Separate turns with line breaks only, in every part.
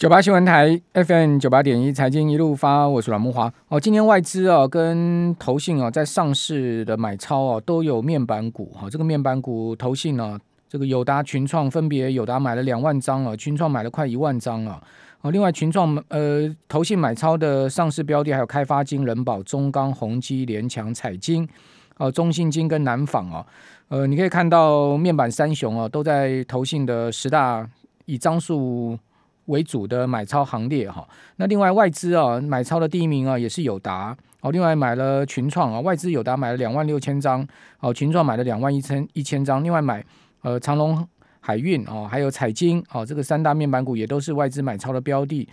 九八新闻台 FM 九八点一财经一路发，我是阮木华哦。今天外资啊跟投信啊在上市的买超啊都有面板股哈，这个面板股投信呢，这个友达、群创分别友达买了两万张啊，群创买了快一万张啊。哦，另外群创呃投信买超的上市标的还有开发金、人宝、中钢、宏基、联强、彩金哦，中信金跟南纺啊。呃，你可以看到面板三雄啊都在投信的十大以张数。为主的买超行列哈，那另外外资啊买超的第一名啊也是友达。哦，另外买了群创啊，外资友达买了两万六千张。哦，群创买了两万一千一千张，另外买呃长隆海运哦，还有彩晶哦，这个三大面板股也都是外资买超的标的。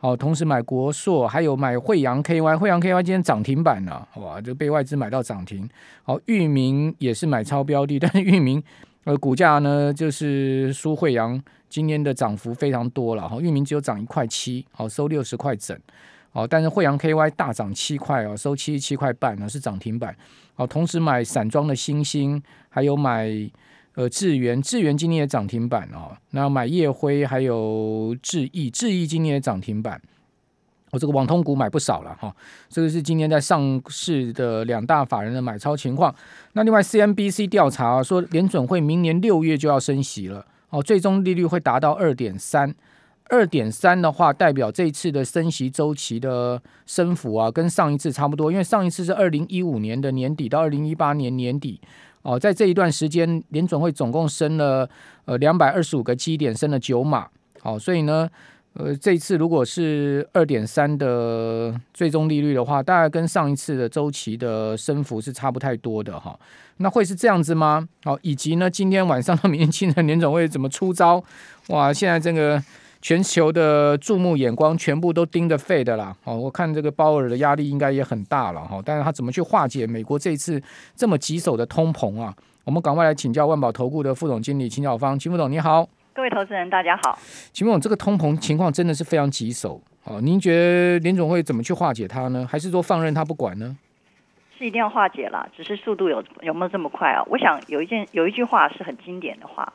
哦，同时买国硕，还有买惠阳 KY，惠阳 KY 今天涨停板了，哇，就被外资买到涨停。哦，域名也是买超标的，但是域名呃股价呢就是输惠阳。今天的涨幅非常多了哈，域名只有涨一块七，好收六十块整，哦，但是惠阳 KY 大涨七块哦，收七十七块半呢，是涨停板，哦，同时买散装的欣兴，还有买呃智原，智原今天也涨停板哦，那买业辉还有智毅，智毅今天也涨停板，我、这个网通股买不少了哈、这个是今天在上市的两大法人的买超情况，那另外 CNBC 调查说联准会明年六月就要升息了。哦，最终利率会达到二点三，二点三的话，代表这一次的升息周期的升幅啊，跟上一次差不多。因为上一次是二零一五年的年底到二零一八年年底，哦，在这一段时间，联准会总共升了呃两百二十五个基点，升了九码。好，所以呢。呃，这一次如果是二点三的最终利率的话，大概跟上一次的周期的升幅是差不太多的哈。那会是这样子吗？好，以及呢，今天晚上到明天清晨联总会怎么出招？哇，现在这个全球的注目眼光全部都盯着 Fed 的啦。哦，我看这个鲍尔的压力应该也很大了哈。但是他怎么去化解美国这一次这么棘手的通膨啊？我们赶快来请教万宝投顾的副总经理秦小芳，秦副总你好。
各位投资人，大家好。
请问，这个通膨情况真的是非常棘手哦？您觉得联总会怎么去化解它呢？还是说放任它不管呢？
是一定要化解了，只是速度有有没有这么快啊？我想有一件有一句话是很经典的话：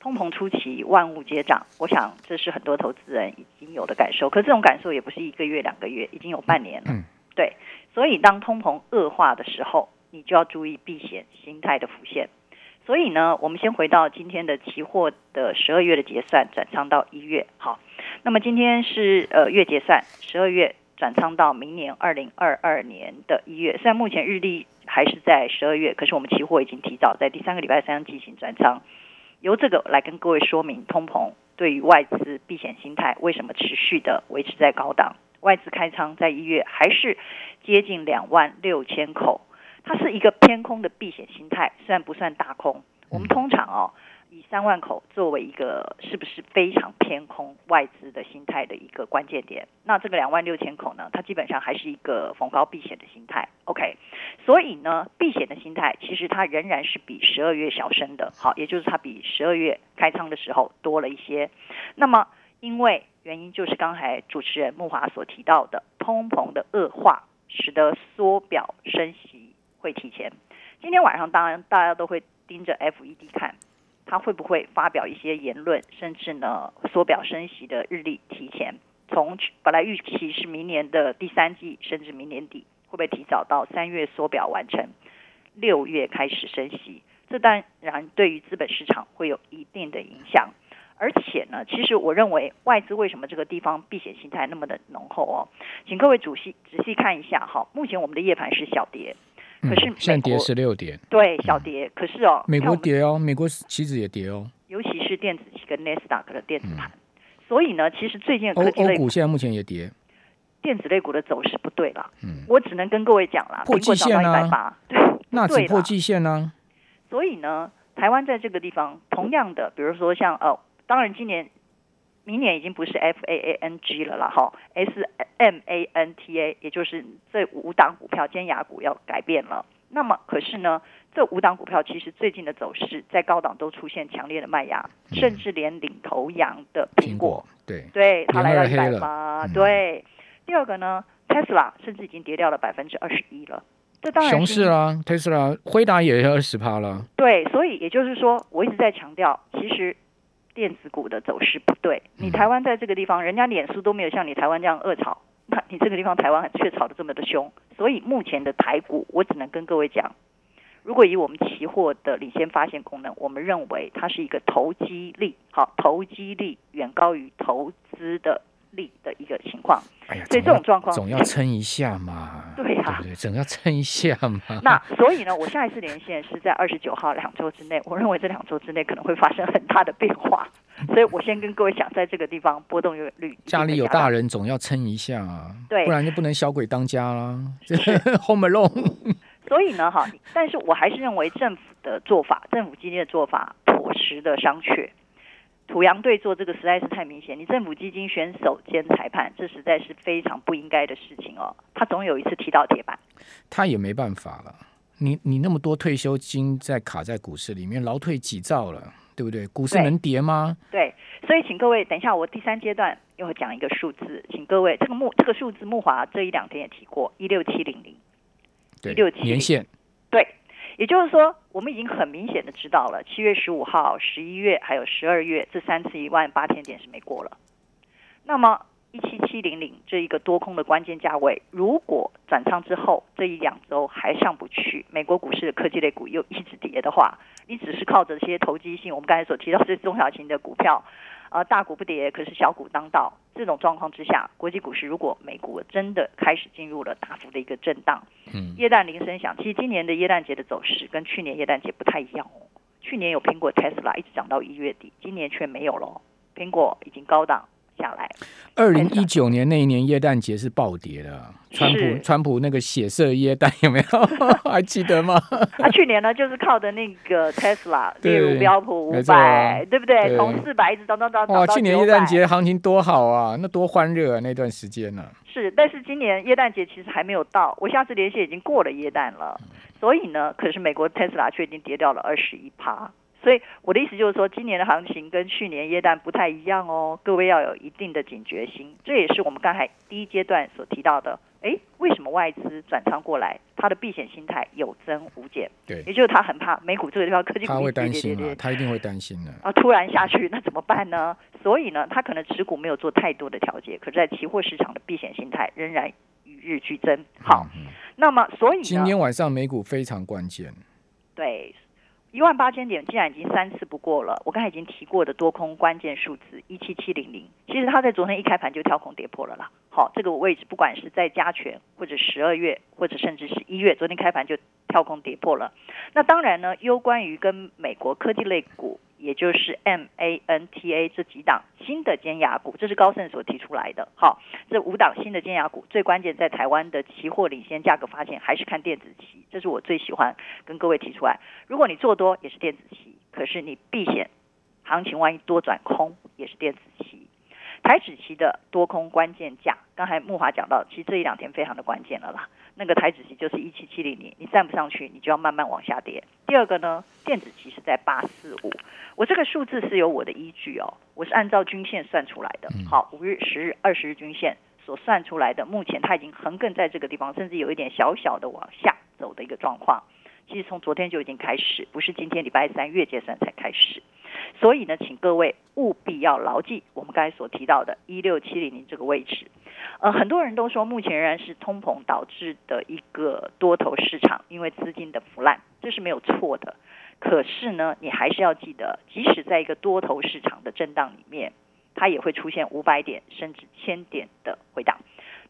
通膨初期，万物皆涨。我想这是很多投资人已经有的感受，可是这种感受也不是一个月两个月，已经有半年了。嗯，对。所以当通膨恶化的时候，你就要注意避险心态的浮现。所以呢，我们先回到今天的期货的十二月的结算，转仓到一月。好，那么今天是呃月结算，十二月转仓到明年二零二二年的一月。虽然目前日历还是在十二月，可是我们期货已经提早在第三个礼拜三进行转仓。由这个来跟各位说明，通膨对于外资避险心态为什么持续的维持在高档？外资开仓在一月还是接近两万六千口。它是一个偏空的避险心态，虽然不算大空。我们通常哦，以三万口作为一个是不是非常偏空外资的心态的一个关键点。那这个两万六千口呢，它基本上还是一个逢高避险的心态。OK，所以呢，避险的心态其实它仍然是比十二月小升的。好，也就是它比十二月开仓的时候多了一些。那么因为原因就是刚才主持人木华所提到的通膨的恶化，使得缩表升息。会提前，今天晚上当然大家都会盯着 FED 看，他会不会发表一些言论，甚至呢缩表升息的日历提前，从本来预期是明年的第三季，甚至明年底，会不会提早到三月缩表完成，六月开始升息？这当然对于资本市场会有一定的影响。而且呢，其实我认为外资为什么这个地方避险心态那么的浓厚哦？请各位仔细仔细看一下哈，目前我们的夜盘是小跌。可是
现在跌十六点，
对，小跌。可是哦，
美国跌哦，美国期指也跌哦，
尤其是电子期跟纳斯达克的电子盘。所以呢，其实最近的科技类
股现在目前也跌，
电子类股的走势不对了。嗯，我只能跟各位讲了，
破季线啊，对，那只破季线呢。
所以呢，台湾在这个地方，同样的，比如说像呃，当然今年。明年已经不是 F A A N G 了啦，哈，S M A N T A，也就是这五档股票尖牙股要改变了。那么，可是呢，这五档股票其实最近的走势在高档都出现强烈的卖压，嗯、甚至连领头羊的苹果，对，对，它来到一百八，对。第二个呢，Tesla 甚至已经跌掉了百分之二十一了，这当然熊
市啦，Tesla，辉达也要二十趴了。
对，所以也就是说，我一直在强调，其实。电子股的走势不对。你台湾在这个地方，人家脸书都没有像你台湾这样恶炒，那你这个地方台湾却炒得这么的凶。所以目前的台股，我只能跟各位讲，如果以我们期货的领先发现功能，我们认为它是一个投机力，好，投机力远高于投资的。力的一个情况，
哎呀，
所以这种状况
总要撑一下嘛，
对呀、啊，
对对？总要撑一下嘛。
那所以呢，我下一次连线是在二十九号两周之内，我认为这两周之内可能会发生很大的变化，所以我先跟各位讲，在这个地方波动有率，
家里有大人总要撑一下啊，
对，
不然就不能小鬼当家啦。Home Alone。
所以呢，哈，但是我还是认为政府的做法，政府今天的做法妥实的商榷。土洋对做这个实在是太明显，你政府基金选手兼裁判，这实在是非常不应该的事情哦。他总有一次踢到铁板，
他也没办法了。你你那么多退休金在卡在股市里面，劳退几兆了，对不对？股市能跌吗？
对，对，所以请各位等一下，我第三阶段又会讲一个数字，请各位这个木这个数字木华这一两天也提过一六七零零，
对，一六七年线，
对。也就是说，我们已经很明显的知道了，七月十五号、十一月还有十二月这三次一万八千点是没过了。那么一七七零零这一个多空的关键价位，如果转仓之后这一两周还上不去，美国股市的科技类股又一直跌的话，你只是靠着这些投机性，我们刚才所提到这中小型的股票。呃，大股不跌，可是小股当道。这种状况之下，国际股市如果美股真的开始进入了大幅的一个震荡，嗯，耶诞铃声响。其实今年的耶诞节的走势跟去年耶诞节不太一样哦。去年有苹果 Tesla 一直涨到一月底，今年却没有了。苹果已经高档。下来，
二零一九年那一年耶诞节是暴跌的，川普川普那个血色耶诞有没有？还记得吗？
他、啊、去年呢，就是靠的那个 Tesla 列入标普五百、啊，对不对？对从四百一直涨涨涨涨。哇，
去年耶诞节行情多好啊，那多欢热啊，那段时间呢、啊？
是，但是今年耶诞节其实还没有到，我下次连线已经过了耶诞了，所以呢，可是美国 Tesla 却已经跌掉了二十一趴。所以我的意思就是说，今年的行情跟去年耶诞不太一样哦，各位要有一定的警觉心。这也是我们刚才第一阶段所提到的。哎，为什么外资转仓过来？他的避险心态有增无减。
对，
也就是他很怕美股这个地方科技股
他会担心啊，他一定会担心的。
啊，突然下去那怎么办呢？所以呢，他可能持股没有做太多的调节，可是在期货市场的避险心态仍然与日俱增。好，嗯、那么所以
今天晚上美股非常关键。
对。一万八千点竟然已经三次不过了，我刚才已经提过的多空关键数字一七七零零，其实它在昨天一开盘就跳空跌破了啦。好，这个位置不管是在加权或者十二月或者甚至是一月，昨天开盘就跳空跌破了。那当然呢，攸关于跟美国科技类股。也就是 MANTA 这几档新的尖牙股，这是高盛所提出来的。好，这五档新的尖牙股，最关键在台湾的期货领先价格发现，还是看电子期，这是我最喜欢跟各位提出来。如果你做多也是电子期，可是你避险，行情万一多转空也是电子期。台指期的多空关键价，刚才木华讲到，其实这一两天非常的关键了啦。那个台指期就是一七七零零，你站不上去，你就要慢慢往下跌。第二个呢，电子期是在八四五，我这个数字是有我的依据哦，我是按照均线算出来的。好，五日、十日、二十日均线所算出来的，目前它已经横亘在这个地方，甚至有一点小小的往下走的一个状况。其实从昨天就已经开始，不是今天礼拜三月结算才开始。所以呢，请各位务必要牢记我们刚才所提到的一六七零零这个位置。呃，很多人都说目前仍然是通膨导致的一个多头市场，因为资金的腐烂，这是没有错的。可是呢，你还是要记得，即使在一个多头市场的震荡里面，它也会出现五百点甚至千点的回档。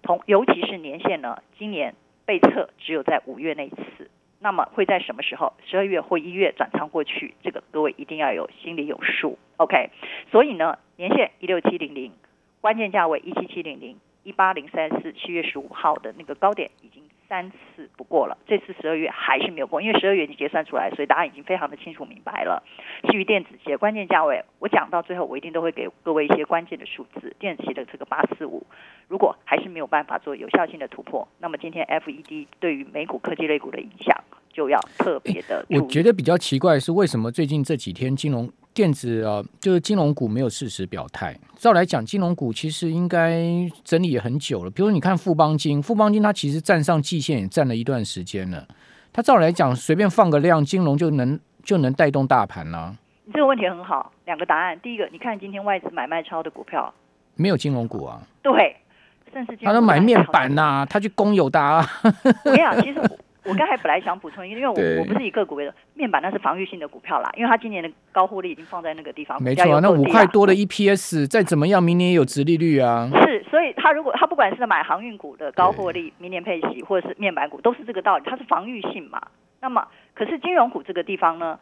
同尤其是年线呢，今年被测只有在五月那一次。那么会在什么时候？十二月或一月转仓过去，这个各位一定要有心里有数。OK，所以呢，年线一六七零零，关键价位一七七零零。一八零三四七月十五号的那个高点已经三次不过了，这次十二月还是没有过，因为十二月已经结算出来，所以答案已经非常的清楚明白了。至于电子期的关键价位，我讲到最后，我一定都会给各位一些关键的数字。电子期的这个八四五，如果还是没有办法做有效性的突破，那么今天 FED 对于美股科技类股的影响就要特别的。
我觉得比较奇怪的是，为什么最近这几天金融？电子啊，就是金融股没有适时表态。照来讲，金融股其实应该整理也很久了。比如你看富邦金，富邦金它其实站上季线也站了一段时间了。它照来讲，随便放个量，金融就能就能带动大盘了。
你这个问题很好，两个答案。第一个，你看今天外资买卖超的股票，
没有金融股啊。
对，甚至
他都买面板呐、啊，他去公有达、啊。
我跟你讲，其实。我刚才本来想补充，因为我我不是以个股为的，面板那是防御性的股票啦，因为它今年的高获利已经放在那个地方。
没错、啊，那五块多的 EPS 再怎么样，明年也有殖利率啊。
是，所以他如果他不管是买航运股的高获利，明年配息，或者是面板股，都是这个道理，它是防御性嘛。那么，可是金融股这个地方呢，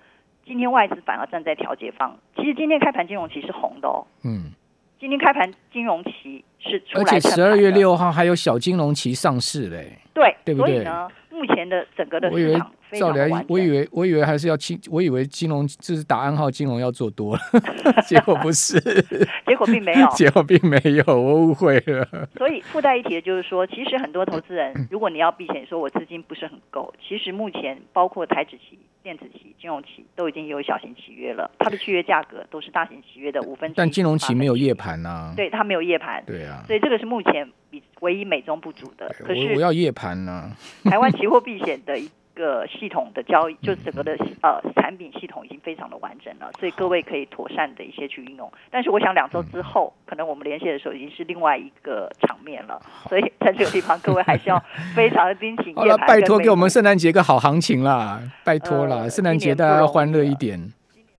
今天外资反而站在调节方。其实今天开盘金融期是红的哦。嗯。今天开盘金融期是出来，而且
十二月六号还有小金融期上市嘞。
对，
对不对？
所以呢，目前的整个的市场非常完。
我以为，我以为还是要金，我以为金融就是打暗号，金融要做多了，结果不是，
结果并没有，
结果并没有，我误会了。
所以附带一提的就是说，其实很多投资人，如果你要避险，说我资金不是很够，其实目前包括台指期。电子期、金融期都已经有小型契约了，它的契约价格都是大型契约的五分之一。
但金融期没有夜盘呐、啊。
对，它没有夜盘。
对啊。
所以这个是目前比唯一美中不足的。可是
我要夜盘呢、啊。
台湾期货避险的一。个系统的交易，就整个的呃产品系统已经非常的完整了，所以各位可以妥善的一些去运用。但是我想两周之后，可能我们连线的时候已经是另外一个场面了，所以在这个地方各位还是要非常的盯紧。
好了，拜托给我们圣诞节个好行情啦，拜托啦，圣诞节大家要欢乐一点。